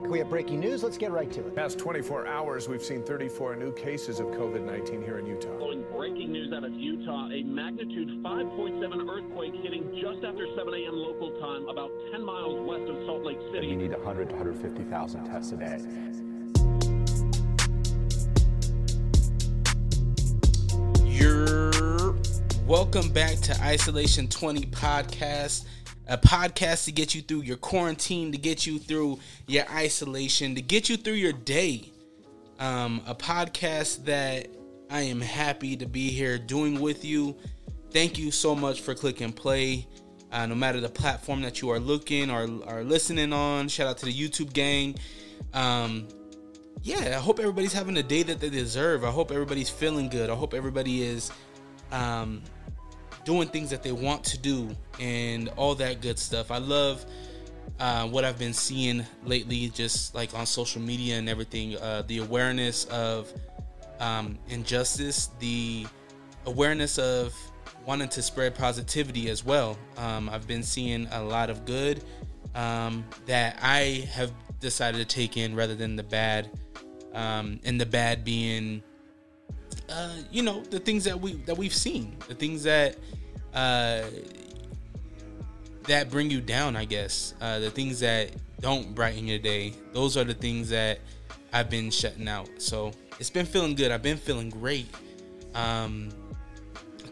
We have breaking news. Let's get right to it. Past 24 hours, we've seen 34 new cases of COVID 19 here in Utah. Following breaking news out of Utah, a magnitude 5.7 earthquake hitting just after 7 a.m. local time, about 10 miles west of Salt Lake City. You need 100 to 150,000 tests a day. You're welcome back to Isolation 20 podcast a podcast to get you through your quarantine, to get you through your isolation, to get you through your day. Um, a podcast that I am happy to be here doing with you. Thank you so much for clicking play. Uh, no matter the platform that you are looking or are listening on, shout out to the YouTube gang. Um, yeah, I hope everybody's having the day that they deserve. I hope everybody's feeling good. I hope everybody is um, doing things that they want to do and all that good stuff. I love uh, what I've been seeing lately, just like on social media and everything. Uh, the awareness of um, injustice, the awareness of wanting to spread positivity as well. Um, I've been seeing a lot of good um, that I have decided to take in rather than the bad, um, and the bad being uh, you know the things that we that we've seen, the things that uh, that bring you down. I guess uh, the things that don't brighten your day. Those are the things that I've been shutting out. So it's been feeling good. I've been feeling great. Um,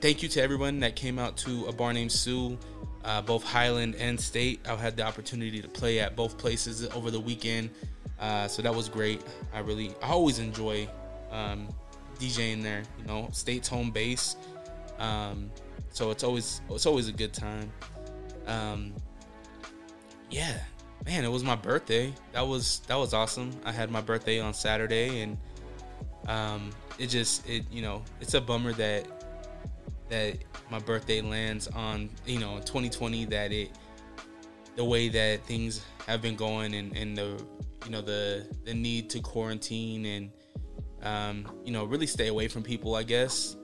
thank you to everyone that came out to a bar named Sue. Uh, both Highland and State. I had the opportunity to play at both places over the weekend, uh, so that was great. I really, I always enjoy um, DJing there. You know, State's home base, um, so it's always it's always a good time. Um, yeah, man, it was my birthday. That was that was awesome. I had my birthday on Saturday, and um, it just it you know it's a bummer that that my birthday lands on you know 2020 that it the way that things have been going and, and the you know the the need to quarantine and um, you know, really stay away from people, I guess.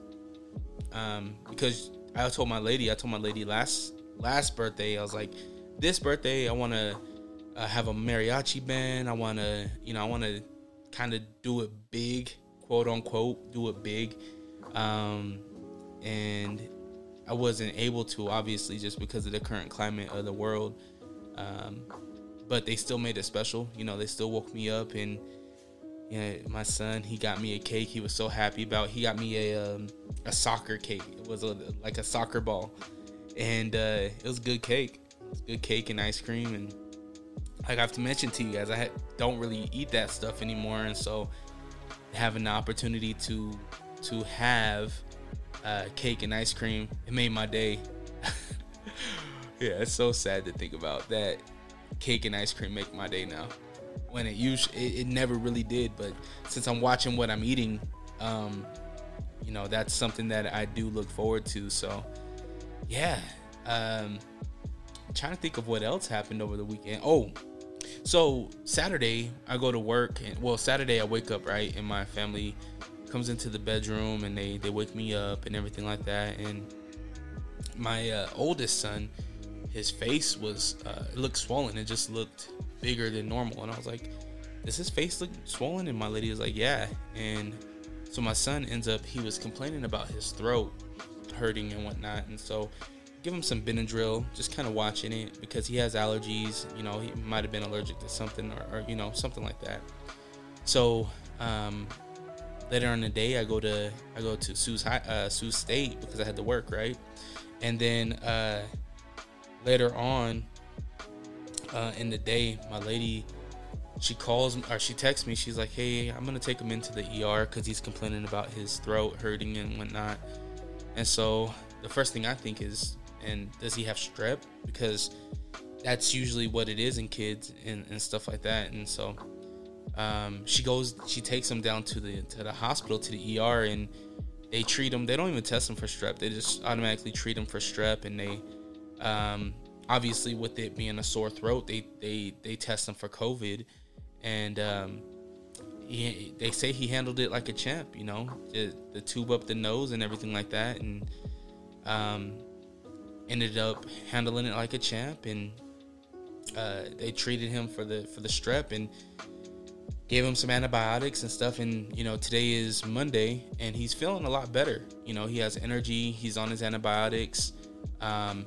Um, because I told my lady, I told my lady last last birthday, I was like, this birthday, I want to uh, have a mariachi band. I want to, you know, I want to kind of do it big, quote unquote, do it big. Um, and I wasn't able to, obviously, just because of the current climate of the world. Um, but they still made it special. You know, they still woke me up and yeah, my son, he got me a cake. He was so happy about. He got me a um, a soccer cake. It was a, like a soccer ball, and uh, it was good cake. It was good cake and ice cream. And like I have to mention to you guys, I don't really eat that stuff anymore, and so having the opportunity to to have uh, cake and ice cream, it made my day. yeah, it's so sad to think about that. Cake and ice cream make my day now when it usually it, it, never really did. But since I'm watching what I'm eating, um, you know that's something that I do look forward to. So yeah, um, I'm trying to think of what else happened over the weekend. Oh, so Saturday I go to work, and well Saturday I wake up right, and my family comes into the bedroom and they they wake me up and everything like that, and my uh, oldest son his face was uh, it looked swollen. It just looked bigger than normal. And I was like, does his face look swollen? And my lady was like, yeah. And so my son ends up he was complaining about his throat hurting and whatnot. And so give him some Benadryl, just kind of watching it because he has allergies. You know, he might have been allergic to something or, or you know something like that. So um, later in the day, I go to I go to Sue's high, uh, Sue's State because I had to work right, and then uh, later on uh, in the day, my lady she calls or she texts me. She's like, "Hey, I'm gonna take him into the ER because he's complaining about his throat hurting and whatnot." And so the first thing I think is, and does he have strep? Because that's usually what it is in kids and, and stuff like that. And so um, she goes, she takes him down to the to the hospital to the ER, and they treat him. They don't even test him for strep. They just automatically treat him for strep, and they um, obviously, with it being a sore throat, they they they test him for COVID, and um, he, they say he handled it like a champ. You know, the, the tube up the nose and everything like that, and um, ended up handling it like a champ. And uh, they treated him for the for the strep, and gave him some antibiotics and stuff and you know today is monday and he's feeling a lot better you know he has energy he's on his antibiotics um,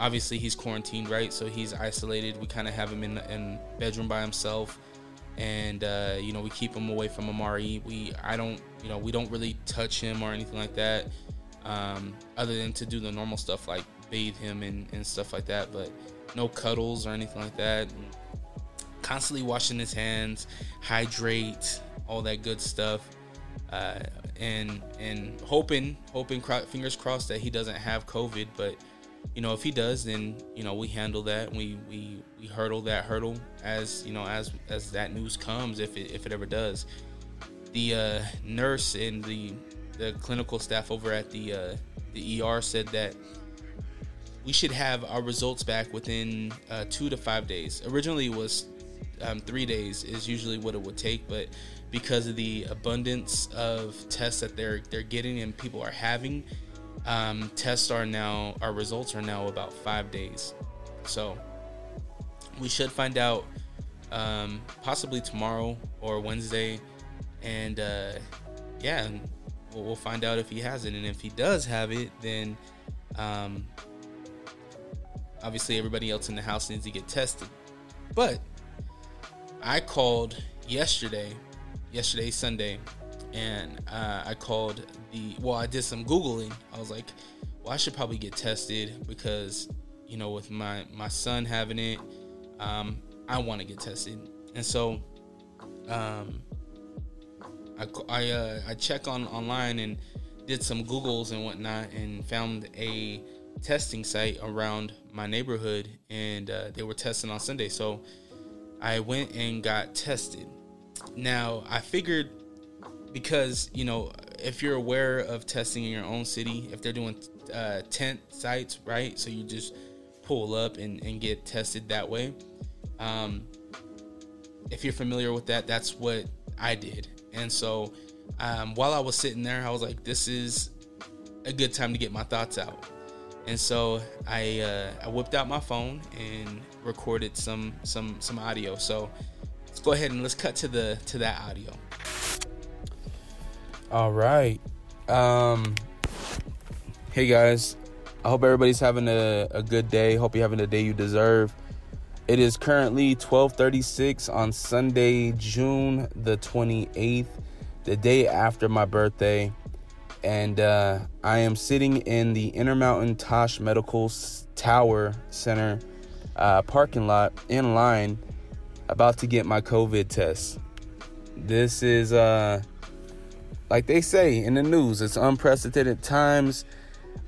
obviously he's quarantined right? So he's isolated. We kind of have him in in bedroom by himself. And uh, you know we keep him away from amari. We i don't you know we don't really touch him or anything like that um, other than to do the normal stuff like bathe him and, and stuff like that. But no cuddles or anything like that. Constantly washing his hands, hydrate, all that good stuff, uh, and and hoping, hoping, fingers crossed that he doesn't have COVID. But you know, if he does, then you know we handle that. We we we hurdle that hurdle as you know as as that news comes, if it if it ever does. The uh, nurse and the the clinical staff over at the uh, the ER said that we should have our results back within uh, two to five days. Originally, was um, three days is usually what it would take, but because of the abundance of tests that they're they're getting and people are having, um, tests are now our results are now about five days. So we should find out um, possibly tomorrow or Wednesday, and uh, yeah, we'll, we'll, find out if he has it, and if he does have it, then um, obviously everybody else in the house needs to get tested. But I called yesterday, yesterday Sunday, and uh, I called the. Well, I did some googling. I was like, well, I should probably get tested because you know, with my my son having it, um, I want to get tested, and so, um, I I uh, I check on online and did some googles and whatnot and found a testing site around my neighborhood and uh, they were testing on Sunday. So I went and got tested. Now, I figured because, you know, if you're aware of testing in your own city, if they're doing uh, tent sites, right? So you just pull up and, and get tested that way. Um, if you're familiar with that, that's what I did. And so um, while I was sitting there, I was like, this is a good time to get my thoughts out. And so I uh, I whipped out my phone and recorded some some some audio. So let's go ahead and let's cut to the to that audio. All right. Um hey guys. I hope everybody's having a, a good day. Hope you're having the day you deserve. It is currently 12:36 on Sunday, June the 28th, the day after my birthday and uh, I am sitting in the Intermountain Tosh Medical Tower Center uh, parking lot in line, about to get my COVID test. This is, uh, like they say in the news, it's unprecedented times.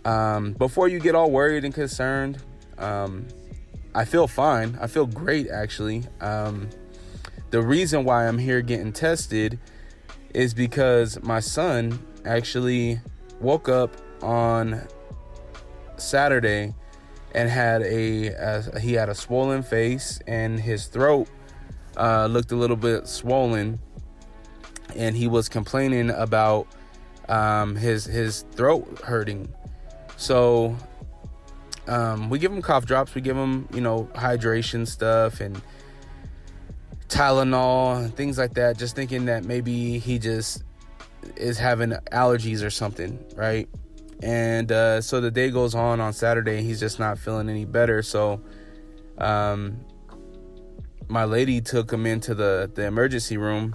Um, before you get all worried and concerned, um, I feel fine. I feel great actually. Um, the reason why I'm here getting tested is because my son actually woke up on Saturday and had a, he had a swollen face and his throat uh, looked a little bit swollen and he was complaining about um, his his throat hurting so um, we give him cough drops we give him you know hydration stuff and Tylenol and things like that just thinking that maybe he just is having allergies or something, right? And uh, so the day goes on on Saturday, he's just not feeling any better. So, um, my lady took him into the the emergency room,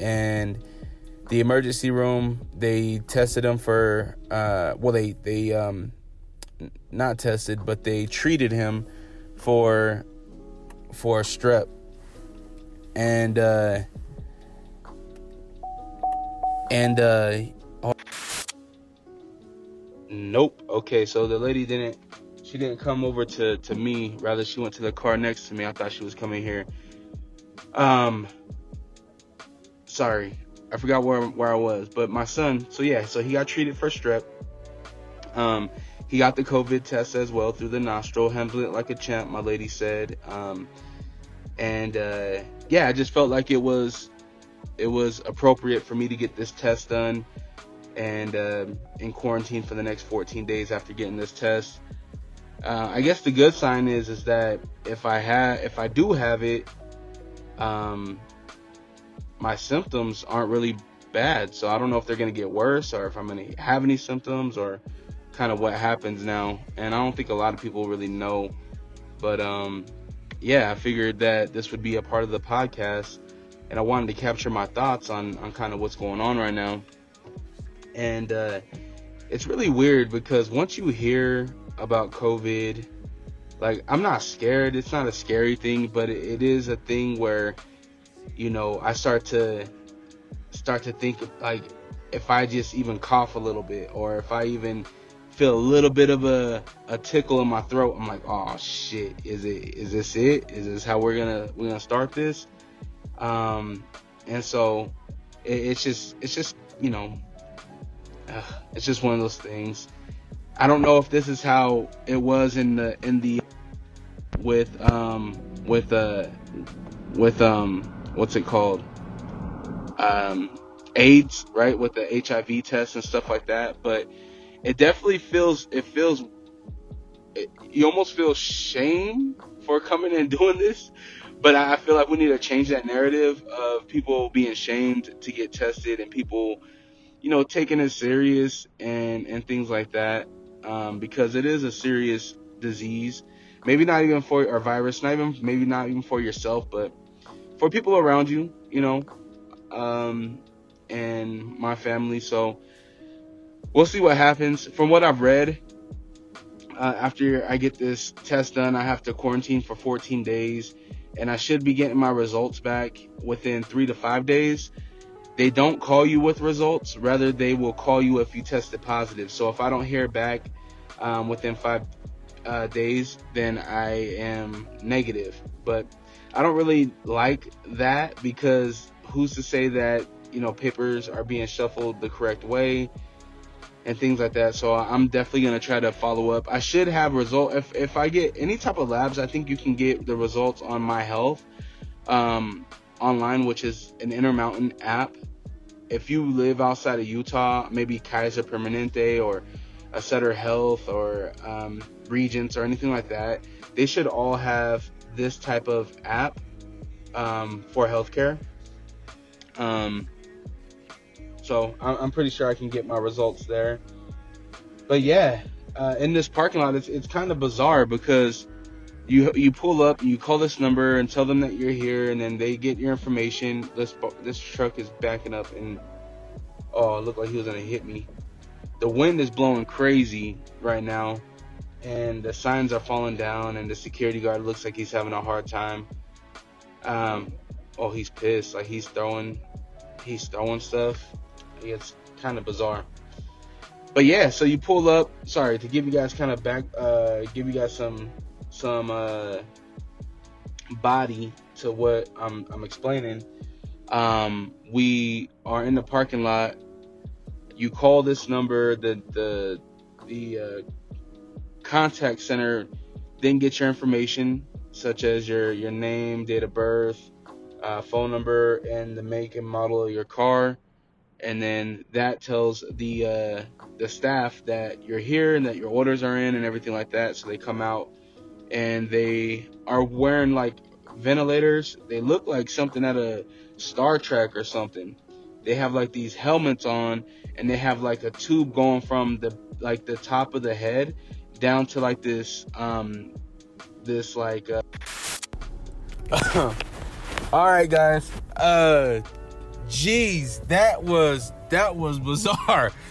and the emergency room they tested him for uh, well they they um, not tested but they treated him for for strep and uh, and uh nope. Okay, so the lady didn't she didn't come over to to me, rather she went to the car next to me. I thought she was coming here. Um sorry. I forgot where where I was, but my son, so yeah, so he got treated for strep. Um he got the COVID test as well through the nostril, handled it like a champ, my lady said. Um and uh yeah, I just felt like it was it was appropriate for me to get this test done and uh, in quarantine for the next 14 days after getting this test. Uh, I guess the good sign is is that if I have if I do have it, um, my symptoms aren't really bad. So I don't know if they're gonna get worse or if I'm gonna have any symptoms or kind of what happens now. And I don't think a lot of people really know. But um, yeah, I figured that this would be a part of the podcast, and I wanted to capture my thoughts on on kind of what's going on right now. And uh, it's really weird because once you hear about COVID, like I'm not scared. It's not a scary thing, but it is a thing where, you know, I start to start to think like if I just even cough a little bit or if I even feel a little bit of a, a tickle in my throat, I'm like, oh shit, is it is this it? Is this how we're gonna we're gonna start this? Um, and so it, it's just it's just you know uh, it's just one of those things. I don't know if this is how it was in the in the with um with uh with um what's it called? Um AIDS right with the HIV test and stuff like that, but it definitely feels it feels it, you almost feel shame for coming and doing this. But I feel like we need to change that narrative of people being shamed to get tested and people, you know, taking it serious and and things like that, um, because it is a serious disease. Maybe not even for a virus, not even maybe not even for yourself, but for people around you, you know, um, and my family. So we'll see what happens. From what I've read, uh, after I get this test done, I have to quarantine for 14 days and I should be getting my results back within three to five days. They don't call you with results, rather, they will call you if you tested positive. So if I don't hear back um, within five uh, days, then I am negative. But I don't really like that because who's to say that, you know, papers are being shuffled the correct way? and things like that. So I'm definitely gonna try to follow up. I should have result if if I get any type of labs. I think you can get the results on My Health um, online, which is an Intermountain app. If you live outside of Utah, maybe Kaiser Permanente or a Sutter Health or um, Regence or anything like that, they should all have this type of app um, for healthcare. Um, so I'm pretty sure I can get my results there. But yeah, uh, in this parking lot, it's, it's kind of bizarre because you you pull up, you call this number and tell them that you're here, and then they get your information. This this truck is backing up, and oh, it looked like he was gonna hit me. The wind is blowing crazy right now, and the signs are falling down, and the security guard looks like he's having a hard time. Um, oh, he's pissed. Like he's throwing, he's throwing stuff it's kind of bizarre. But yeah, so you pull up. Sorry to give you guys kind of back, uh, give you guys some some uh, body to what I'm I'm explaining. Um, we are in the parking lot. You call this number. The the the uh, contact center then get your information such as your your name, date of birth, uh, phone number, and the make and model of your car and then that tells the uh, the staff that you're here and that your orders are in and everything like that. So they come out and they are wearing like ventilators. They look like something out of Star Trek or something. They have like these helmets on and they have like a tube going from the like the top of the head down to like this um this like uh all right guys uh Jeez, that was that was bizarre.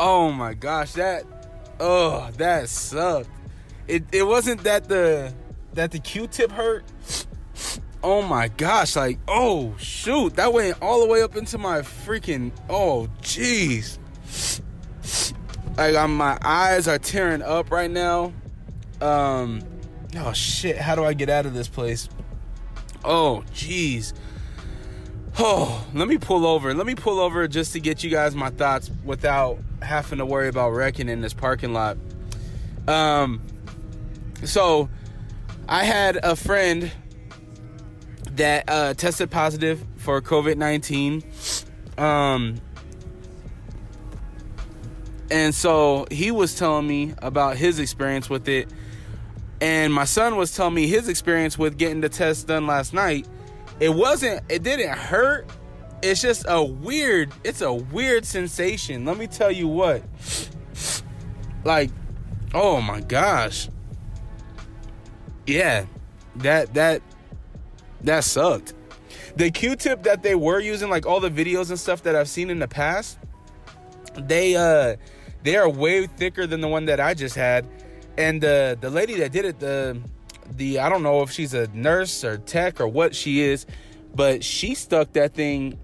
Oh my gosh, that oh that sucked. It it wasn't that the that the Q-tip hurt. Oh my gosh, like oh shoot, that went all the way up into my freaking oh jeez. Like I'm, my eyes are tearing up right now. Um oh shit, how do I get out of this place? Oh jeez. Oh, let me pull over. Let me pull over just to get you guys my thoughts without having to worry about wrecking in this parking lot. Um, so I had a friend that uh, tested positive for COVID 19. Um, and so he was telling me about his experience with it. And my son was telling me his experience with getting the test done last night it wasn't it didn't hurt it's just a weird, it's a weird sensation. Let me tell you what. Like, oh my gosh. Yeah. That that that sucked. The Q-tip that they were using, like all the videos and stuff that I've seen in the past, they uh they are way thicker than the one that I just had. And the the lady that did it, the the I don't know if she's a nurse or tech or what she is, but she stuck that thing.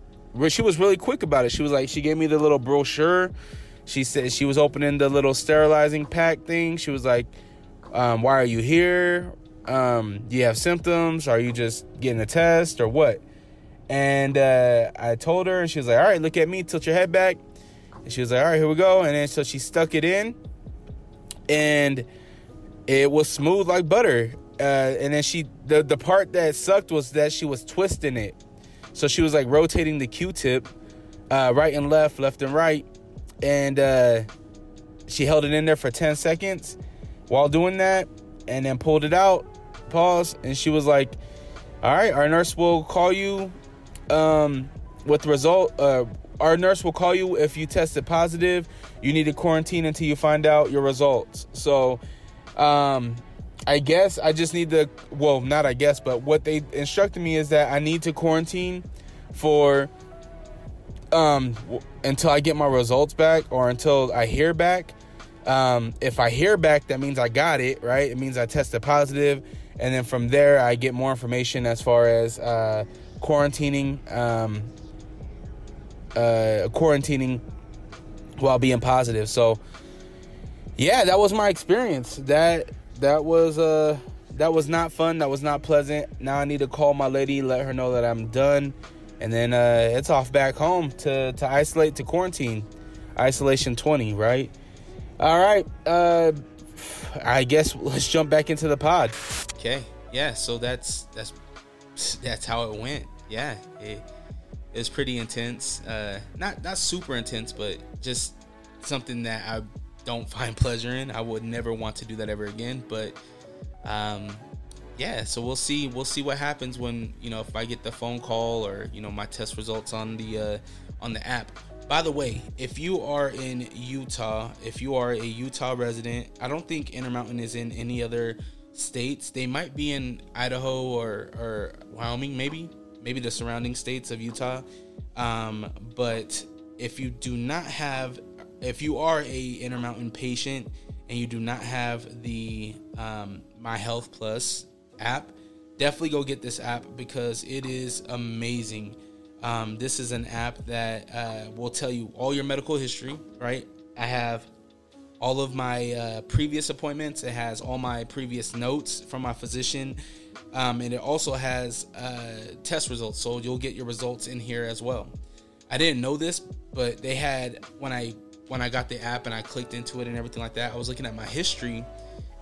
She was really quick about it. She was like, she gave me the little brochure. She said she was opening the little sterilizing pack thing. She was like, um, "Why are you here? Um, do you have symptoms? Are you just getting a test or what?" And uh, I told her, and she was like, "All right, look at me. Tilt your head back." And she was like, "All right, here we go." And then so she stuck it in, and it was smooth like butter. Uh, and then she the the part that sucked was that she was twisting it, so she was like rotating the Q-tip, uh, right and left, left and right, and uh, she held it in there for ten seconds while doing that, and then pulled it out, pause, and she was like, "All right, our nurse will call you um, with the result. Uh, our nurse will call you if you tested positive. You need to quarantine until you find out your results." So. Um, I guess I just need to, well, not I guess, but what they instructed me is that I need to quarantine for um until I get my results back or until I hear back. Um, if I hear back, that means I got it, right? It means I tested positive, and then from there I get more information as far as uh, quarantining, um, uh, quarantining while being positive. So, yeah, that was my experience. That that was uh that was not fun. That was not pleasant. Now I need to call my lady, let her know that I'm done, and then uh, it's off back home to to isolate to quarantine, isolation 20, right? All right. Uh, I guess let's jump back into the pod. Okay. Yeah. So that's that's that's how it went. Yeah. It, it was pretty intense. Uh, not not super intense, but just something that I don't find pleasure in. I would never want to do that ever again. But um, yeah, so we'll see. We'll see what happens when you know if I get the phone call or you know my test results on the uh, on the app. By the way, if you are in Utah, if you are a Utah resident, I don't think Intermountain is in any other states. They might be in Idaho or or Wyoming, maybe maybe the surrounding states of Utah. Um, but if you do not have if you are a Intermountain patient and you do not have the um, My Health Plus app, definitely go get this app because it is amazing. Um, this is an app that uh, will tell you all your medical history. Right, I have all of my uh, previous appointments. It has all my previous notes from my physician, um, and it also has uh, test results. So you'll get your results in here as well. I didn't know this, but they had when I when I got the app and I clicked into it and everything like that, I was looking at my history.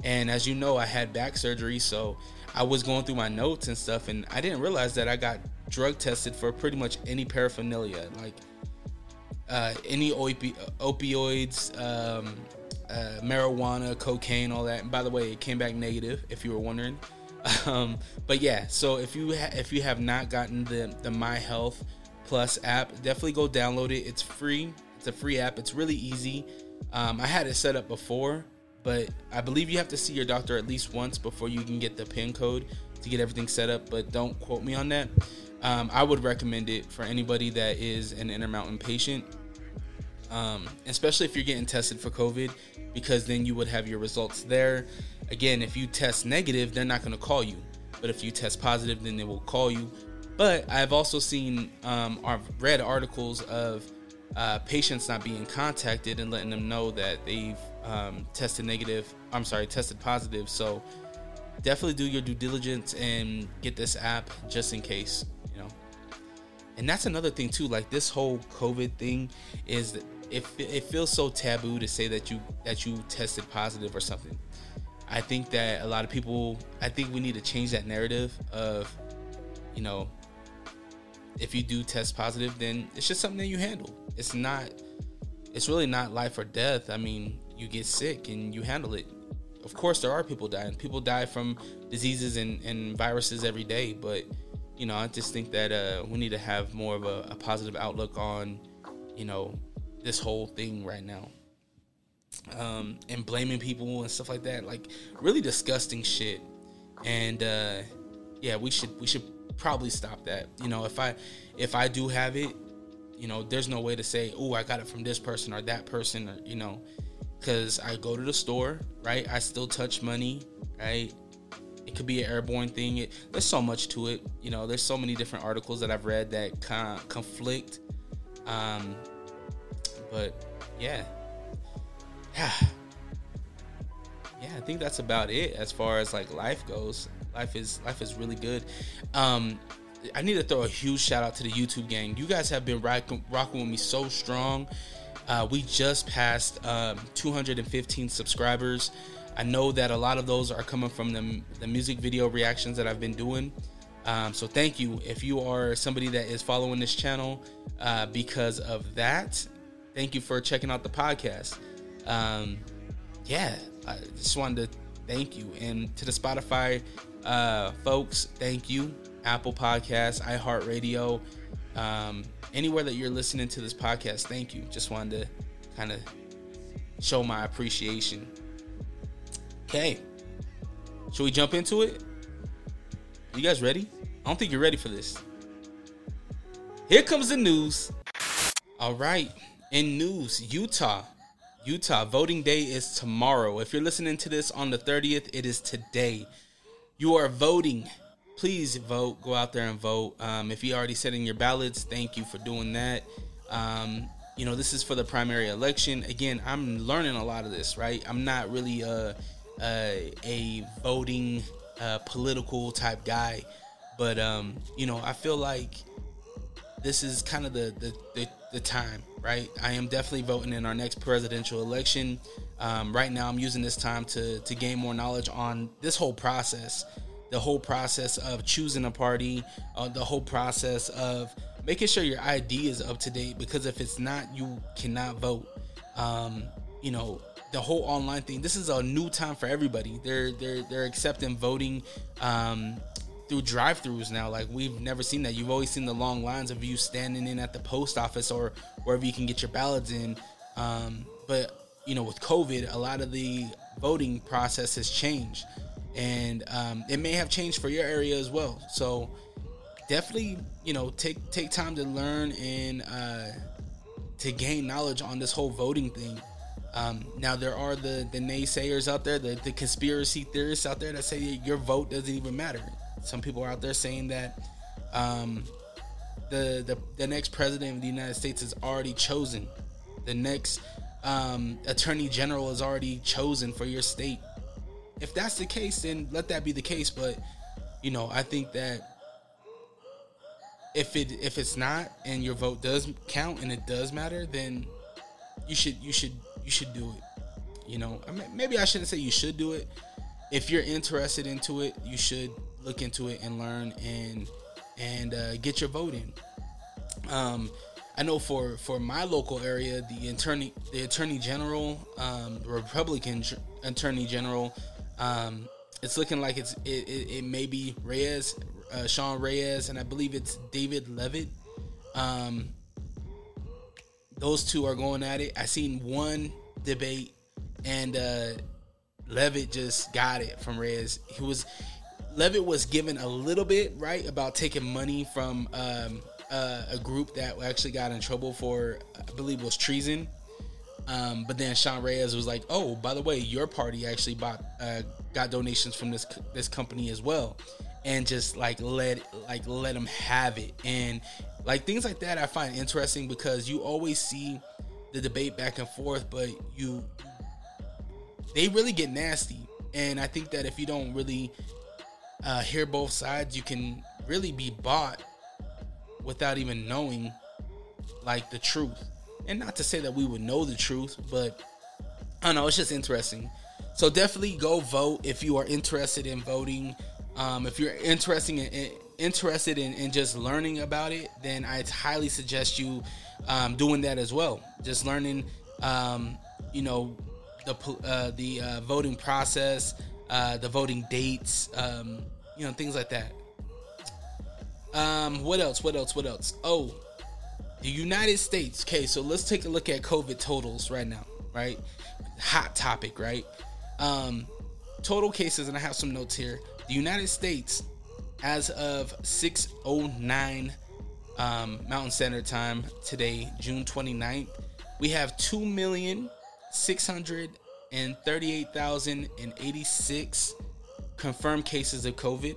And as you know, I had back surgery. So I was going through my notes and stuff. And I didn't realize that I got drug tested for pretty much any paraphernalia, like uh, any opi- opioids, um, uh, marijuana, cocaine, all that. And by the way, it came back negative, if you were wondering. Um, but yeah, so if you ha- if you have not gotten the the My Health Plus app, definitely go download it. It's free. It's a free app. It's really easy. Um, I had it set up before, but I believe you have to see your doctor at least once before you can get the PIN code to get everything set up. But don't quote me on that. Um, I would recommend it for anybody that is an Intermountain patient, um, especially if you're getting tested for COVID, because then you would have your results there. Again, if you test negative, they're not going to call you. But if you test positive, then they will call you. But I've also seen, um, I've read articles of uh, patients not being contacted and letting them know that they've um, tested negative. I'm sorry, tested positive. So definitely do your due diligence and get this app just in case, you know. And that's another thing too. Like this whole COVID thing is that it, it feels so taboo to say that you that you tested positive or something. I think that a lot of people. I think we need to change that narrative of, you know, if you do test positive, then it's just something that you handle. It's not. It's really not life or death. I mean, you get sick and you handle it. Of course, there are people dying. People die from diseases and, and viruses every day, but you know, I just think that uh, we need to have more of a, a positive outlook on, you know, this whole thing right now. Um, and blaming people and stuff like that, like really disgusting shit. And uh, yeah, we should we should probably stop that. You know, if I if I do have it, you know, there's no way to say, oh, I got it from this person or that person, or you know, because I go to the store, right? I still touch money, right? It could be an airborne thing. It, there's so much to it. You know, there's so many different articles that I've read that con- conflict. Um, but yeah, yeah, yeah. I think that's about it as far as like life goes. Life is life is really good. Um, I need to throw a huge shout out to the YouTube gang. You guys have been rocking, rocking with me so strong. Uh, we just passed um, 215 subscribers. I know that a lot of those are coming from the, the music video reactions that I've been doing. Um, so thank you if you are somebody that is following this channel uh, because of that. Thank you for checking out the podcast. Um, yeah, I just wanted to thank you and to the Spotify uh, folks. Thank you, Apple Podcasts, iHeartRadio, um, anywhere that you're listening to this podcast. Thank you. Just wanted to kind of show my appreciation. Okay. Should we jump into it? You guys ready? I don't think you're ready for this. Here comes the news. All right. In news, Utah. Utah voting day is tomorrow. If you're listening to this on the 30th, it is today. You are voting. Please vote. Go out there and vote. Um, if you already set in your ballots, thank you for doing that. Um, you know, this is for the primary election. Again, I'm learning a lot of this, right? I'm not really a uh, a voting uh, political type guy, but um, you know, I feel like this is kind of the, the, the the time, right? I am definitely voting in our next presidential election. Um, right now, I'm using this time to to gain more knowledge on this whole process, the whole process of choosing a party, uh, the whole process of making sure your ID is up to date. Because if it's not, you cannot vote. Um, you know, the whole online thing. This is a new time for everybody. They're they're they're accepting voting um, through drive-throughs now. Like we've never seen that. You've always seen the long lines of you standing in at the post office or wherever you can get your ballots in. Um, but you know, with COVID, a lot of the voting process has changed, and um, it may have changed for your area as well. So definitely, you know, take take time to learn and uh, to gain knowledge on this whole voting thing. Um, now there are the the naysayers out there, the, the conspiracy theorists out there that say your vote doesn't even matter. Some people are out there saying that um, the, the the next president of the United States is already chosen. The next um, attorney general is already chosen for your state. If that's the case, then let that be the case. But you know, I think that if it if it's not and your vote does count and it does matter, then you should you should you should do it. You know, I mean, maybe I shouldn't say you should do it. If you're interested into it, you should look into it and learn and and uh, get your vote in. Um, I know for for my local area, the attorney the attorney general, um, Republican attorney general, um, it's looking like it's it, it, it may be Reyes, uh, Sean Reyes, and I believe it's David Leavitt. Um, those two are going at it. I seen one debate, and uh, Leavitt just got it from Reyes. He was Leavitt was given a little bit right about taking money from um, uh, a group that actually got in trouble for, I believe, was treason. Um, but then Sean Reyes was like, "Oh, by the way, your party actually bought uh, got donations from this this company as well," and just like let like let them have it. And like things like that, I find interesting because you always see the debate back and forth, but you they really get nasty. And I think that if you don't really uh, hear both sides, you can really be bought without even knowing like the truth. And not to say that we would know the truth, but I don't know, it's just interesting. So definitely go vote if you are interested in voting. Um, if you're interested in, interested in, in, just learning about it, then I highly suggest you um, doing that as well. Just learning, um, you know, the uh, the uh, voting process, uh, the voting dates, um, you know, things like that. Um, what else? What else? What else? Oh, the United States. Okay, so let's take a look at COVID totals right now. Right, hot topic. Right. Um, total cases, and I have some notes here. The United States, as of 6:09 um, Mountain Standard Time today, June 29th, we have two million six hundred and thirty-eight thousand and eighty-six confirmed cases of COVID.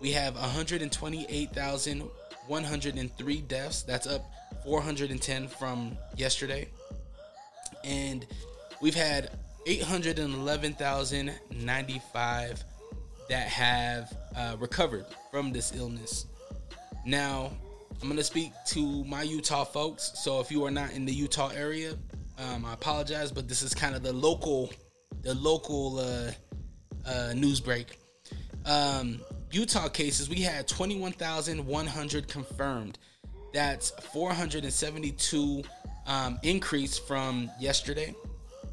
We have 128,103 deaths. That's up 410 from yesterday. And we've had 811,095 that have uh, recovered from this illness. Now, I'm going to speak to my Utah folks. So if you are not in the Utah area, um, I apologize, but this is kind of the local, the local uh, uh, news break. Um, Utah cases, we had 21,100 confirmed. That's 472 um, increase from yesterday.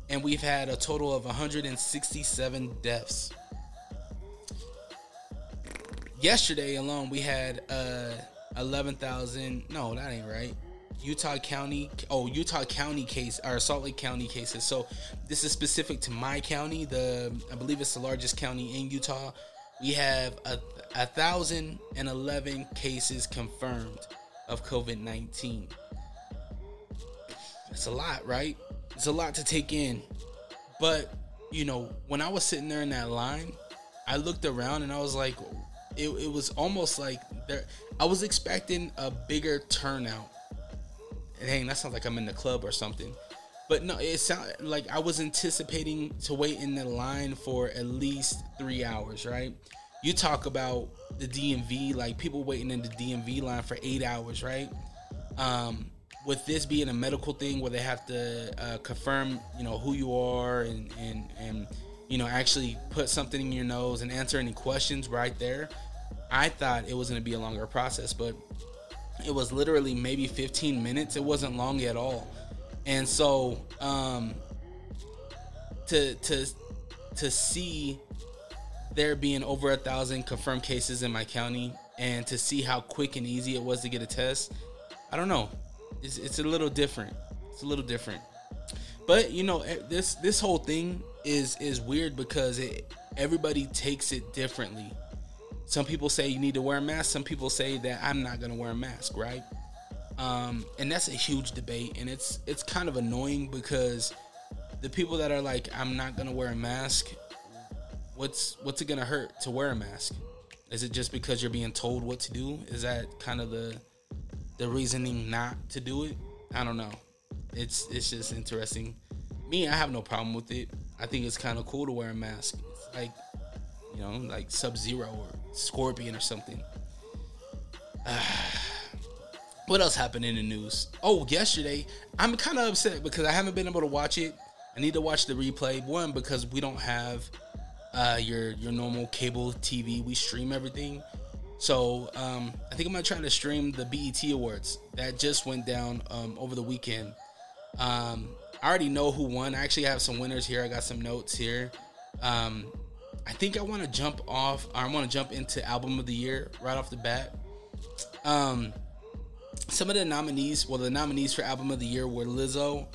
And we've had a total of 167 deaths. Yesterday alone, we had uh, 11,000. No, that ain't right. Utah County, oh Utah County case or Salt Lake County cases. So this is specific to my county. The I believe it's the largest county in Utah. We have a, a thousand and eleven cases confirmed of COVID nineteen. It's a lot, right? It's a lot to take in. But you know, when I was sitting there in that line, I looked around and I was like, it, it was almost like there. I was expecting a bigger turnout dang, that sounds like I'm in the club or something. But no, it sounded like I was anticipating to wait in the line for at least three hours, right? You talk about the DMV, like people waiting in the DMV line for eight hours, right? Um, with this being a medical thing where they have to uh, confirm, you know, who you are and, and, and, you know, actually put something in your nose and answer any questions right there. I thought it was going to be a longer process, but it was literally maybe 15 minutes. It wasn't long at all. And so um, to to to see there being over a thousand confirmed cases in my county and to see how quick and easy it was to get a test, I don't know. It's, it's a little different. It's a little different. But you know, this this whole thing is is weird because it everybody takes it differently. Some people say you need to wear a mask. Some people say that I'm not gonna wear a mask, right? Um, and that's a huge debate, and it's it's kind of annoying because the people that are like, I'm not gonna wear a mask. What's what's it gonna hurt to wear a mask? Is it just because you're being told what to do? Is that kind of the the reasoning not to do it? I don't know. It's it's just interesting. Me, I have no problem with it. I think it's kind of cool to wear a mask. It's like you know, like Sub Zero or Scorpion or something. what else happened in the news? Oh, yesterday, I'm kind of upset because I haven't been able to watch it. I need to watch the replay. One because we don't have uh, your your normal cable TV. We stream everything. So um, I think I'm gonna try to stream the BET Awards that just went down um, over the weekend. Um, I already know who won. I actually have some winners here. I got some notes here. Um, I think I want to jump off. I want to jump into album of the year right off the bat. Um, some of the nominees, well, the nominees for album of the year were Lizzo,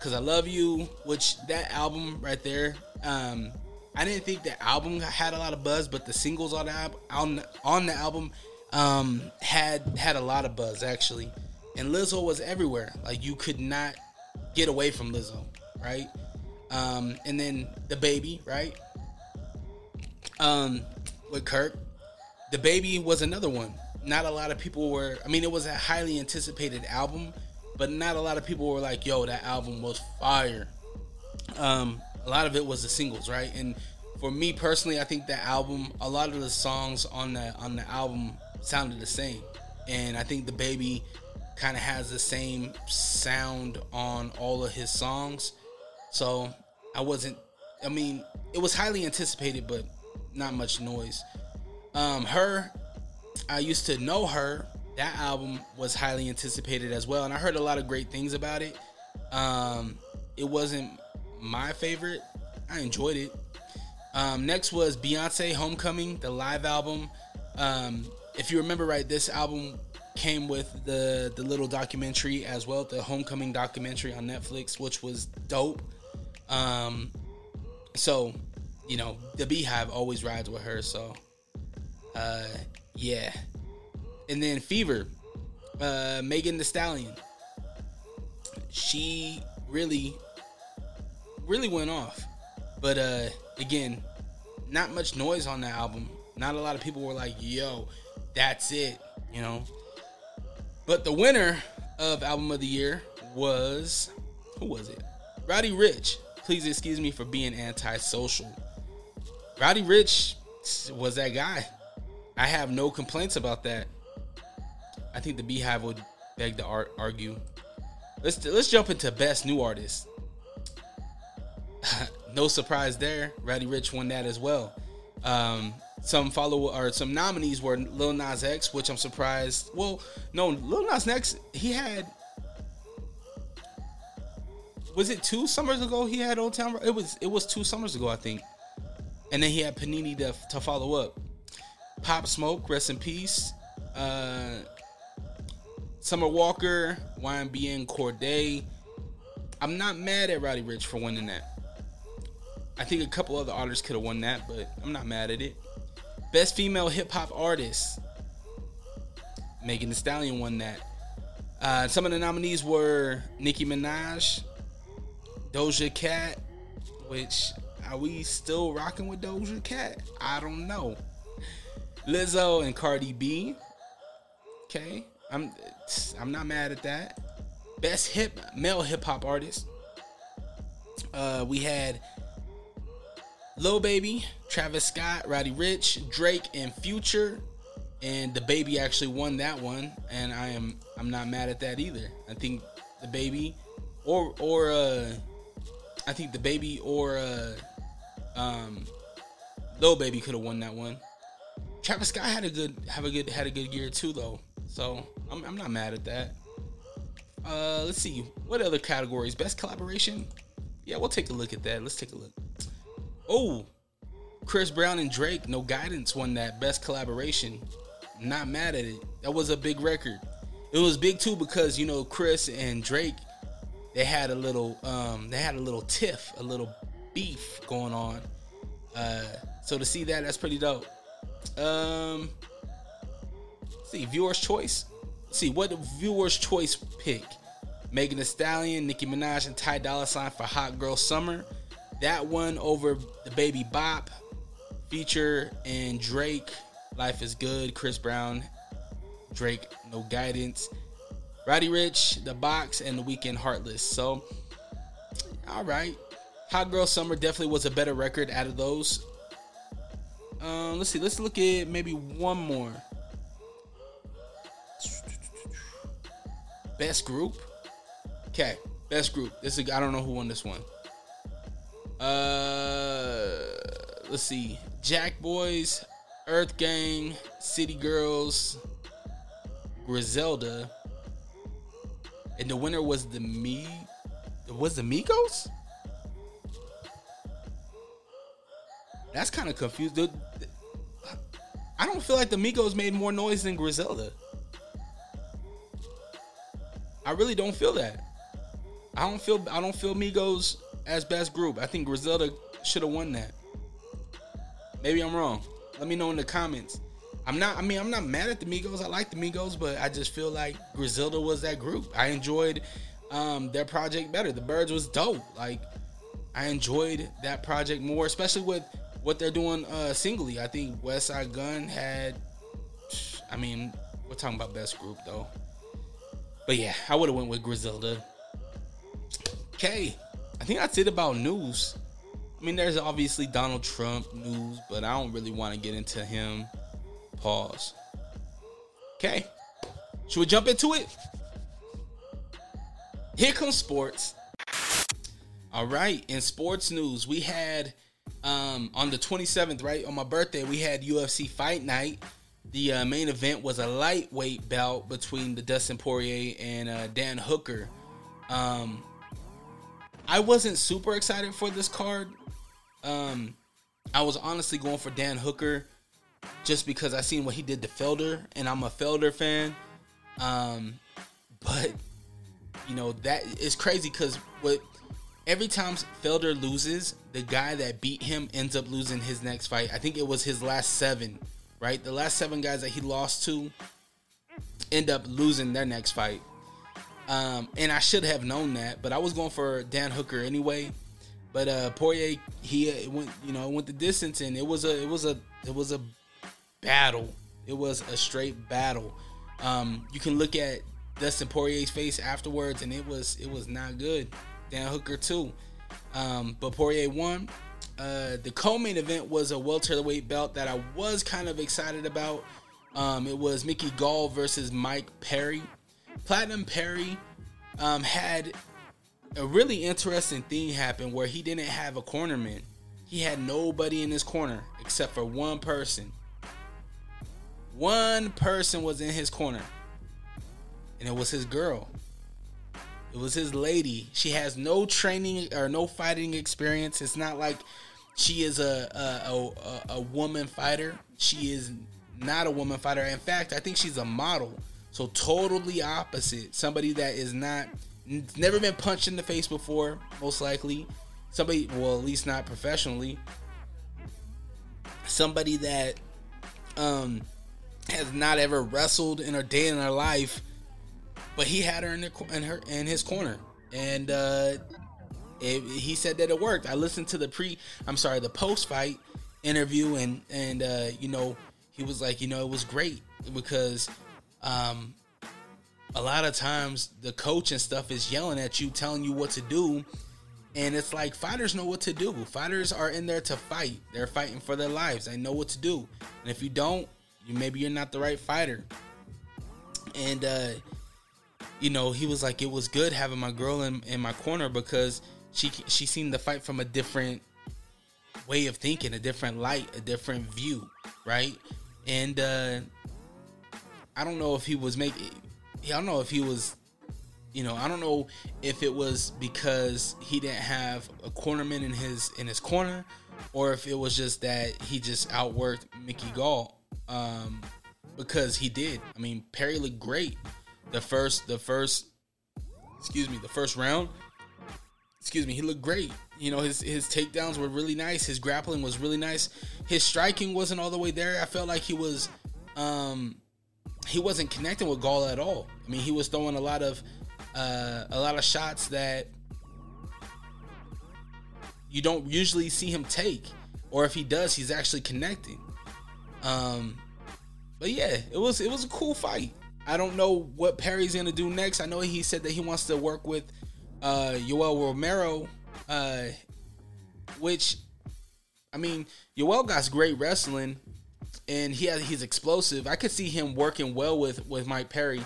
"Cuz I Love You," which that album right there. Um, I didn't think the album had a lot of buzz, but the singles on the album on, on the album um, had had a lot of buzz actually. And Lizzo was everywhere. Like you could not get away from Lizzo, right? Um, and then DaBaby, right? Um, with Kirk. DaBaby was another one. Not a lot of people were. I mean, it was a highly anticipated album, but not a lot of people were like, "Yo, that album was fire." Um, a lot of it was the singles, right? And for me personally, I think that album, a lot of the songs on the on the album sounded the same, and I think DaBaby kind of has the same sound on all of his songs. So I wasn't. I mean, it was highly anticipated, but not much noise. Um, H.E.R., I used to know her. That album was highly anticipated as well, and I heard a lot of great things about it. Um, it wasn't my favorite. I enjoyed it. Um, next was Beyonce Homecoming, the live album. Um, if you remember right, this album came with the the little documentary as well, the Homecoming documentary on Netflix, which was dope. Um, so you know, the Beyhive always rides with her. So, uh, yeah. And then Fever, uh, Megan Thee Stallion. She really, really went off. But uh, again, not much noise on that album. Not a lot of people were like, "Yo, that's it," you know. But the winner of album of the year was who was it? Roddy Ricch. Please excuse me for being antisocial. Roddy Ricch was that guy. I have no complaints about that. I think the Beyhive would beg to ar- argue. Let's let's jump into best new artist. no surprise there. Roddy Ricch won that as well. Um, some follow or some nominees were Lil Nas X, which I'm surprised. Well, no, Lil Nas X he had. Was it two summers ago? He had Old Town. It was it was two summers ago, I think. And then he had Panini to, to follow up. Pop Smoke, rest in peace. Uh, Summer Walker, YBN Cordae. I'm not mad at Roddy Ricch for winning that. I think a couple other artists could have won that, but I'm not mad at it. Best female hip hop artist. Megan Thee Stallion won that. Uh, some of the nominees were Nicki Minaj, Doja Cat, which are we still rocking with Doja Cat? I don't know. Lizzo and Cardi B. Okay, I'm I'm not mad at that. Best hip male hip hop artist. Uh, we had Lil Baby, Travis Scott, Roddy Ricch, Drake, and Future. And DaBaby actually won that one, and I am I'm not mad at that either. I think DaBaby, or or uh, I think DaBaby or uh, um, Lil Baby could have won that one. Travis Scott had a good have a good had a good year too though, so I'm I'm not mad at that. Uh, let's see what other categories. Best collaboration. Yeah, we'll take a look at that. Let's take a look. Oh, Chris Brown and Drake, No Guidance won that best collaboration. Not mad at it. That was a big record. It was big too because you know Chris and Drake, they had a little, um, they had a little tiff, a little beef going on. Uh, so to see that, that's pretty dope. Um, see viewers' choice. Let's see what viewers' choice pick. Megan Thee Stallion, Nicki Minaj, and Ty Dolla Sign for Hot Girl Summer. That one over DaBaby Bop feature and Drake. Life is good. Chris Brown, Drake, no guidance. Roddy Ricch, The Box, and The Weeknd Heartless. So, all right. Hot Girl Summer definitely was a better record out of those. Um, let's see. Let's look at maybe one more. Best group. Okay, best group. This is I don't know who won this one. Uh, let's see. Jack Boys, Earth Gang, City Girls, Griselda, and the winner was the me. Was the Migos? That's kind of confused. The- the- I don't feel like the Migos made more noise than Griselda. I really don't feel that. I don't feel I don't feel Migos as best group. I think Griselda should have won that. Maybe I'm wrong. Let me know in the comments. I'm not. I mean, I'm not mad at the Migos. I like the Migos, but I just feel like Griselda was that group. I enjoyed um, their project better. The Birds was dope. Like I enjoyed that project more, especially with what they're doing uh, singly. I think Westside Gunn had. I mean, we're talking about best group though. But yeah, I would have went with Griselda. Okay, I think that's it about news. I mean, there's obviously Donald Trump news, but I don't really want to get into him. Pause. Okay, should we jump into it? Here comes sports. All right, in sports news, we had um, on the 27th, right on my birthday, we had UFC Fight Night. The uh, main event was a lightweight bout between the Dustin Poirier and uh, Dan Hooker. Um, I wasn't super excited for this card. Um, I was honestly going for Dan Hooker just because I seen what he did to Felder, and I'm a Felder fan. Um, but you know that is crazy because what every time Felder loses, the guy that beat him ends up losing his next fight. I think it was his last seven, right? The last seven guys that he lost to end up losing their next fight. Um, and I should have known that, but I was going for Dan Hooker anyway. But uh, Poirier, he uh, went, you know, went the distance, and it was a, it was a, it was a battle. It was a straight battle. Um, you can look at Dustin Poirier's face afterwards, and it was, it was not good. Dan Hooker too. Um, but Poirier won. Uh, the co-main event was a welterweight belt that I was kind of excited about. Um, it was Mickey Gall versus Mike Perry. Platinum Perry um, had a really interesting thing happen where he didn't have a cornerman. He had nobody in his corner except for one person. One person was in his corner, and it was his girl. It was his lady. She has no training or no fighting experience. It's not like she is a a, a, a woman fighter. She is not a woman fighter. In fact, I think she's a model. So totally opposite. Somebody that is not never been punched in the face before, most likely. Somebody, well, at least not professionally. Somebody that um has not ever wrestled in a day in her life but he had her in, the, in her in his corner, and uh, it, he said that it worked. I listened to the pre, I'm sorry, the post fight interview, and and uh, you know he was like, you know, it was great because um, a lot of times the coach and stuff is yelling at you, telling you what to do. And it's like fighters know what to do. Fighters are in there to fight. They're fighting for their lives. They know what to do. And if you don't, you maybe you're not the right fighter. And uh, you know, he was like, it was good having my girl in, in my corner because she she seemed to fight from a different way of thinking, a different light, a different view, right? And uh, I don't know if he was making, I don't know if he was, you know, I don't know if it was because he didn't have a cornerman in his in his corner, or if it was just that he just outworked Mickey Gall, um, because he did. I mean, Perry looked great the first the first excuse me the first round excuse me he looked great. You know his his takedowns were really nice. His grappling was really nice. His striking wasn't all the way there. I felt like he was um he wasn't connecting with Gall at all. I mean he was throwing a lot of uh a lot of shots that you don't usually see him take. Or if he does he's actually connecting. Um but yeah it was it was a cool fight I don't know what Perry's gonna do next. I know he said that he wants to work with uh, Yoel Romero, uh, which I mean, Yoel got great wrestling, and he has, he's explosive. I could see him working well with with Mike Perry,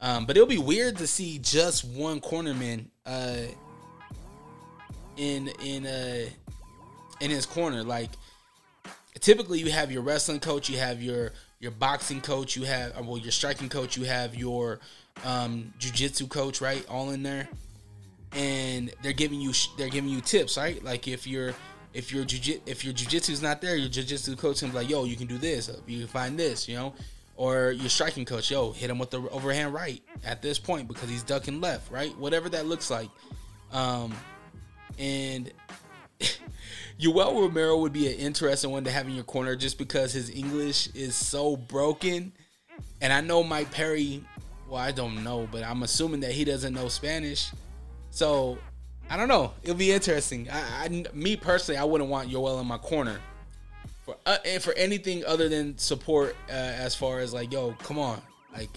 um, but it'll be weird to see just one cornerman uh, in in uh, in his corner. Like typically, you have your wrestling coach, you have your your boxing coach, you have well your striking coach, you have your um, jujitsu coach, right? All in there, and they're giving you they're giving you tips, right? Like if you're if your jiu if your jujitsu's not there, your jujitsu coach can be like, yo, you can do this, you can find this, you know, or your striking coach, yo, hit him with the overhand right at this point because he's ducking left, right? Whatever that looks like, um, and Yoel Romero would be an interesting one to have in your corner just because his English is so broken. And I know Mike Perry, well, I don't know, but I'm assuming that he doesn't know Spanish. So I don't know. It'll be interesting. I, I me personally, I wouldn't want Yoel in my corner for uh, for anything other than support. Uh, as far as like, yo, come on, like,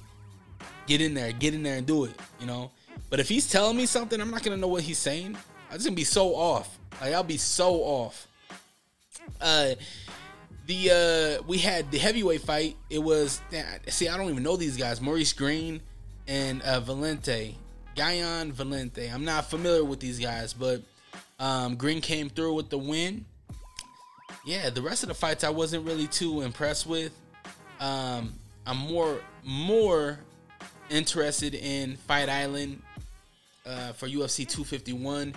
get in there, get in there and do it. You know. But if he's telling me something, I'm not gonna know what he's saying. I'm just gonna be so off. Like I'll be so off. Uh, the uh, we had the heavyweight fight. It was see, I don't even know these guys. Maurice Greene and uh, Villante, Gian Villante. I'm not familiar with these guys, but um, Greene came through with the win. Yeah, the rest of the fights I wasn't really too impressed with. Um, I'm more more interested in Fight Island uh, for UFC 251.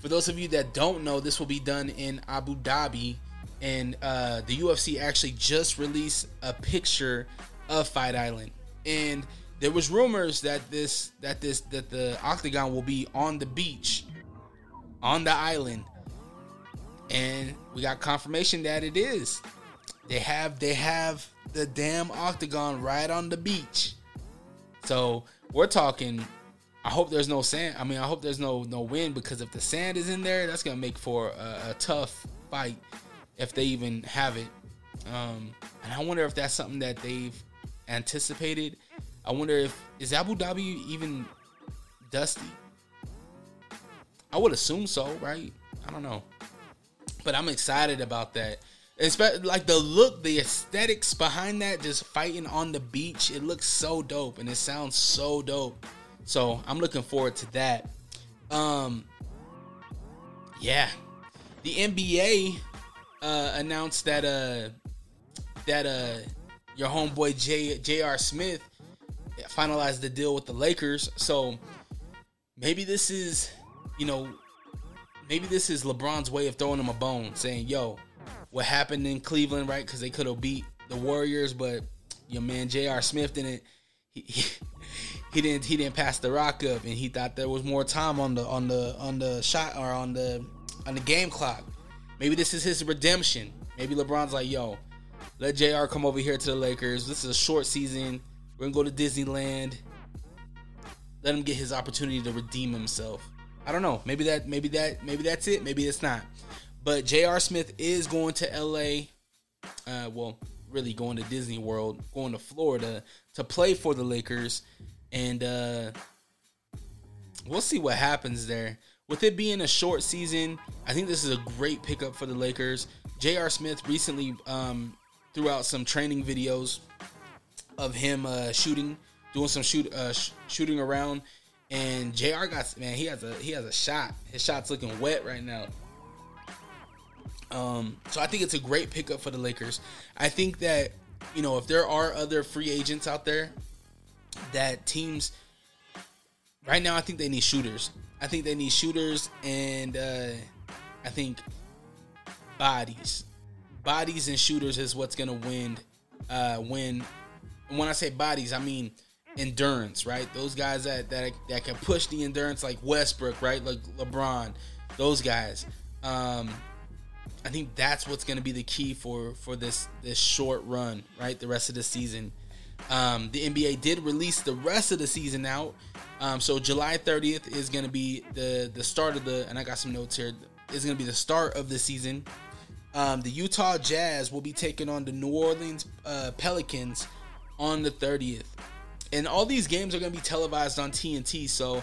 For those of you that don't know, this will be done in Abu Dhabi and uh, the UFC actually just released a picture of Fight Island, and there was rumors that this that this that the octagon will be on the beach, on the island, and we got confirmation that it is. They have they have the damn octagon right on the beach. So we're talking. I hope there's no sand. I mean, I hope there's no no wind because if the sand is in there, that's gonna make for a, a tough fight if they even have it. Um, and I wonder if that's something that they've anticipated. I wonder if is Abu Dhabi even dusty. I would assume so, right? I don't know, but I'm excited about that. Especially like the look, the aesthetics behind that, just fighting on the beach. It looks so dope, and it sounds so dope. So I'm looking forward to that. Um, yeah, the NBA uh, announced that uh that uh your homeboy J J.R. Smith finalized the deal with the Lakers. So maybe this is, you know, maybe this is LeBron's way of throwing him a bone, saying, "Yo, what happened in Cleveland, right? Because they could have beat the Warriors, but your man J.R. Smith didn't. He, he, he didn't he didn't pass the rock up, and he thought there was more time on the on the on the shot or on the on the game clock. Maybe this is his redemption. Maybe LeBron's like, yo, let JR come over here to the Lakers. This is a short season. We're gonna go to Disneyland. Let him get his opportunity to redeem himself. I don't know. Maybe that maybe that maybe that's it. Maybe it's not. But Jr. Smith is going to L.A. Uh, well, really going to Disney World, going to Florida to play for the Lakers, and uh, we'll see what happens there. With it being a short season, I think this is a great pickup for the Lakers. J.R. Smith recently um, threw out some training videos of him uh, shooting, doing some shoot uh, sh- shooting around, and J.R. got man, he has a he has a shot. His shot's looking wet right now. Um, so I think it's a great pickup for the Lakers. I think that you know if there are other free agents out there that teams right now, I think they need shooters. I think they need shooters, and uh, I think bodies, bodies and shooters is what's gonna win. Uh, win. When I say bodies, I mean endurance, right? Those guys that that that can push the endurance, like Westbrook, right? Like LeBron, those guys. Um, I think that's what's to be the key for for this this short run, right? The rest of the season. Um, the NBA did release the rest of the season out. Um, so July 30th is going to be the the start of the, and I got some notes here. Is going to be the start of the season. Um, the Utah Jazz will be taking on the New Orleans uh, Pelicans on the 30th, and all these games are going to be televised on TNT. So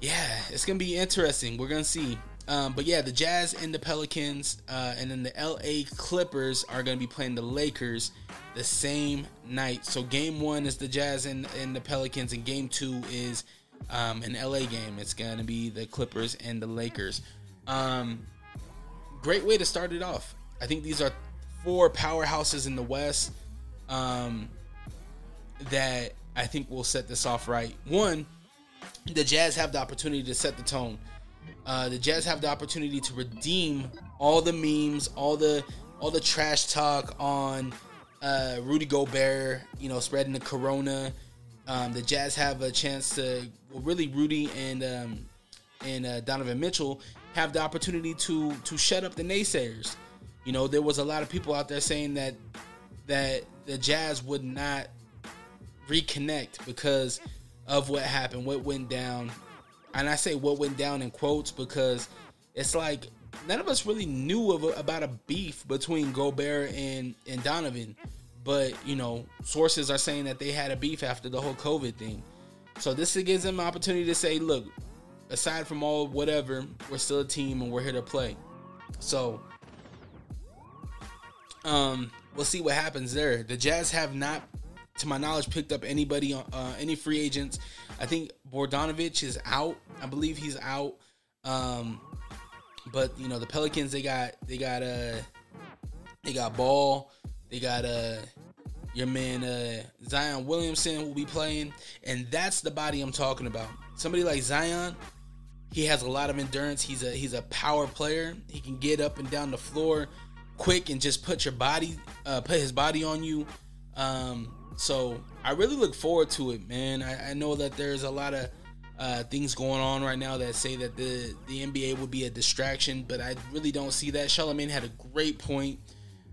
yeah, it's going to be interesting. We're going to see. Um, but yeah, the Jazz and the Pelicans, uh, and then the LA Clippers are going to be playing the Lakers the same night. So game one is the Jazz and, and the Pelicans, and game two is um, an LA game. It's going to be the Clippers and the Lakers. Um, great way to start it off. I think these are four powerhouses in the West um, that I think will set this off right. One, the Jazz have the opportunity to set the tone. Uh, the Jazz have the opportunity to redeem all the memes, all the all the trash talk on uh, Rudy Gobert, you know, spreading the corona. Um, the Jazz have a chance to, well, really, Rudy and um, and uh, Donovan Mitchell have the opportunity to to shut up the naysayers. You know, there was a lot of people out there saying that that the Jazz would not reconnect because of what happened, what went down. And I say what went down in quotes because it's like none of us really knew of about a beef between Gobert and and Donovan, but you know sources are saying that they had a beef after the whole COVID thing. So this gives them an opportunity to say, look, aside from all whatever, we're still a team and we're here to play. So um, we'll see what happens there. The Jazz have not, to my knowledge, picked up anybody, uh, any free agents. I think Bogdanovich is out. I believe he's out. Um, but you know the Pelicans, they got they got uh they got Ball, they got uh your man uh Zion Williamson will be playing, and that's the body I'm talking about. Somebody like Zion, he has a lot of endurance. He's a he's a power player. He can get up and down the floor quick and just put your body, uh, put his body on you. Um, so I really look forward to it, man. I, I know that there's a lot of uh, things going on right now that say that the the NBA would be a distraction, but I really don't see that. Charlemagne had a great point.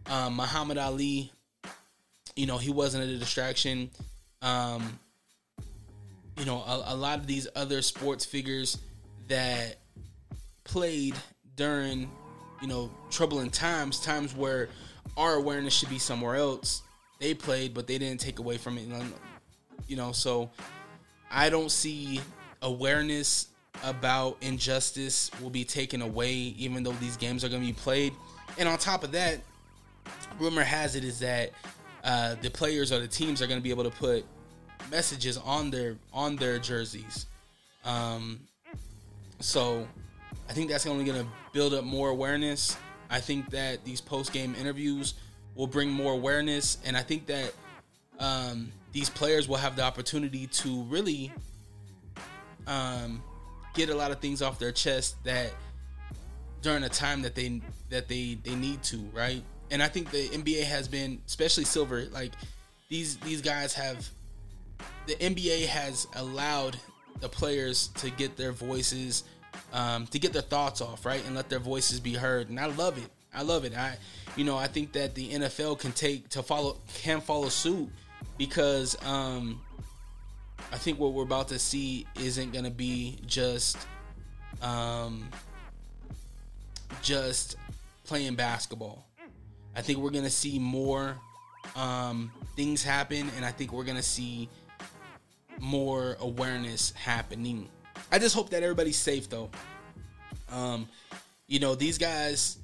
Um, Muhammad Ali, you know, he wasn't a distraction. Um, you know, a, a lot of these other sports figures that played during, you know, troubling times, times where our awareness should be somewhere else. They played, but they didn't take away from it. You know, so I don't see awareness about injustice will be taken away, even though these games are going to be played. And on top of that, rumor has it is that uh, the players or the teams are going to be able to put messages on their on their jerseys. Um, so I think that's only going to build up more awareness. I think that these post game interviews will bring more awareness, and I think that um, these players will have the opportunity to really um, get a lot of things off their chest that during a time that they that they they need to, right? And I think the NBA has been, especially Silver, like these these guys have the NBA has allowed the players to get their voices, um, to get their thoughts off, right, and let their voices be heard. And I love it. I love it. I, you know, I think that the NFL can take to follow can follow suit because um, I think what we're about to see isn't gonna be just um, just playing basketball. I think we're gonna see more um, things happen, and I think we're gonna see more awareness happening. I just hope that everybody's safe though. Um, you know, these guys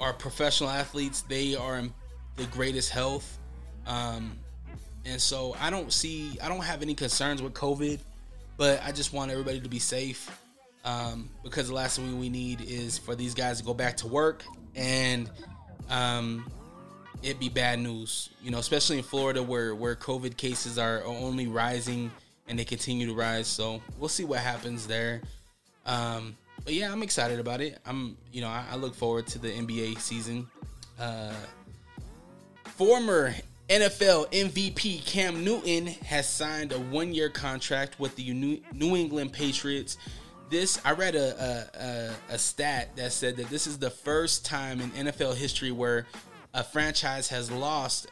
are professional athletes. They are in the greatest health. Um, and so I don't see, I don't have any concerns with COVID, but I just want everybody to be safe um, because the last thing we need is for these guys to go back to work and um, it be bad news. You know, especially in Florida where where COVID cases are only rising and they continue to rise. So we'll see what happens there. Um, but yeah, I'm excited about it. I'm, you know, I, I look forward to the NBA season. Uh, former NFL MVP Cam Newton has signed a one-year contract with the New England Patriots. This I read a, a, a stat that said that this is the first time in NFL history where a franchise has lost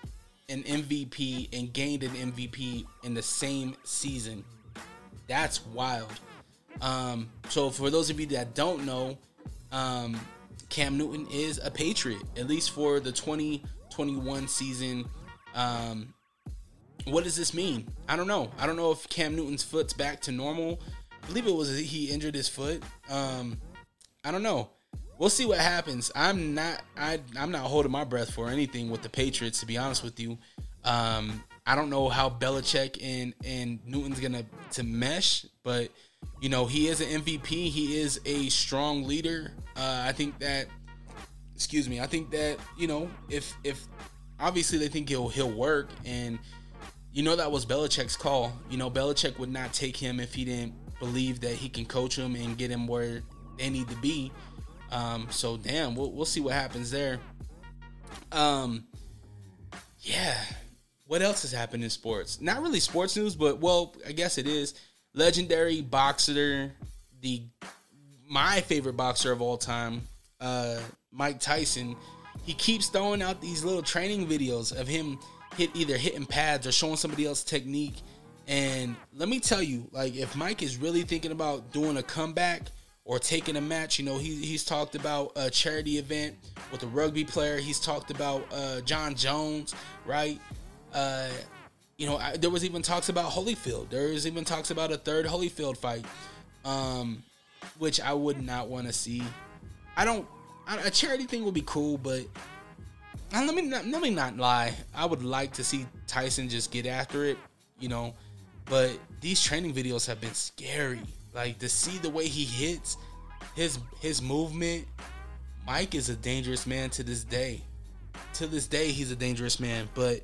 an MVP and gained an MVP in the same season. That's wild. Um, so for those of you that don't know, um, Cam Newton is a Patriot, at least for the 2021 season. Um, what does this mean? I don't know. I don't know if Cam Newton's foot's back to normal. I believe it was he injured his foot. Um, I don't know. We'll see what happens. I'm not I I'm not holding my breath for anything with the Patriots to be honest with you. Um, I don't know how Belichick and and Newton's gonna to mesh, but you know he is an MVP. He is a strong leader. Uh, I think that. Excuse me. I think that you know if if obviously they think he'll he'll work, and you know that was Belichick's call. You know Belichick would not take him if he didn't believe that he can coach him and get him where they need to be. Um, so damn, we'll we'll see what happens there. Um, yeah. What else has happened in sports? Not really sports news, but well, I guess it is. Legendary boxer, the my favorite boxer of all time, uh, Mike Tyson. He keeps throwing out these little training videos of him hit either hitting pads or showing somebody else technique. And let me tell you, like if Mike is really thinking about doing a comeback, or taking a match. You know, he, he's talked about a charity event with a rugby player. He's talked about uh, Jon Jones, right? Uh, you know, I, there was even talks about Holyfield. There was even talks about a third Holyfield fight, um, which I would not want to see. I don't. A charity thing would be cool, but let me not, let me not lie. I would like to see Tyson just get after it, you know. But these training videos have been scary. Like to see the way he hits, his his movement. Mike is a dangerous man to this day. To this day, he's a dangerous man. But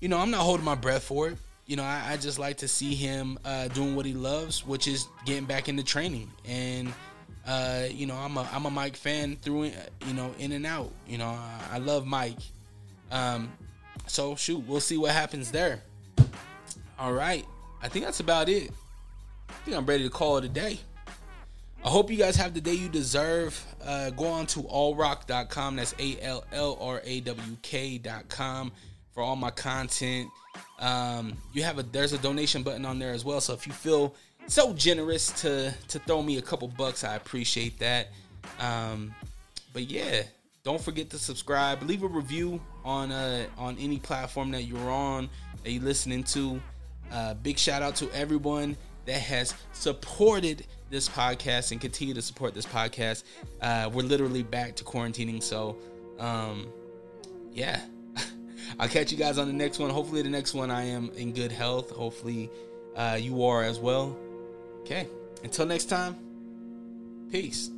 you know, I'm not holding my breath for it. You know, I, I just like to see him uh, doing what he loves, which is getting back into training. And Uh, you know, I'm a I'm a Mike fan through you know in and out. You know, I, I love Mike. Um, so shoot, we'll see what happens there. All right, I think that's about it. I think I'm ready to call it a day. I hope you guys have the day you deserve. Uh, go on to allrawk.com. That's A L L R A W K.com for all my content. Um, you have a there's a donation button on there as well. So if you feel so generous to to throw me a couple bucks, I appreciate that. Um, but yeah, don't forget to subscribe. Leave a review on uh on any platform that you're on that you're listening to. Uh, big shout out to everyone that has supported this podcast and continue to support this podcast. Uh, we're literally back to quarantining, so um, yeah. I'll catch you guys on the next one. Hopefully, the next one I am in good health. Hopefully, uh, you are as well. Okay. Until next time, peace.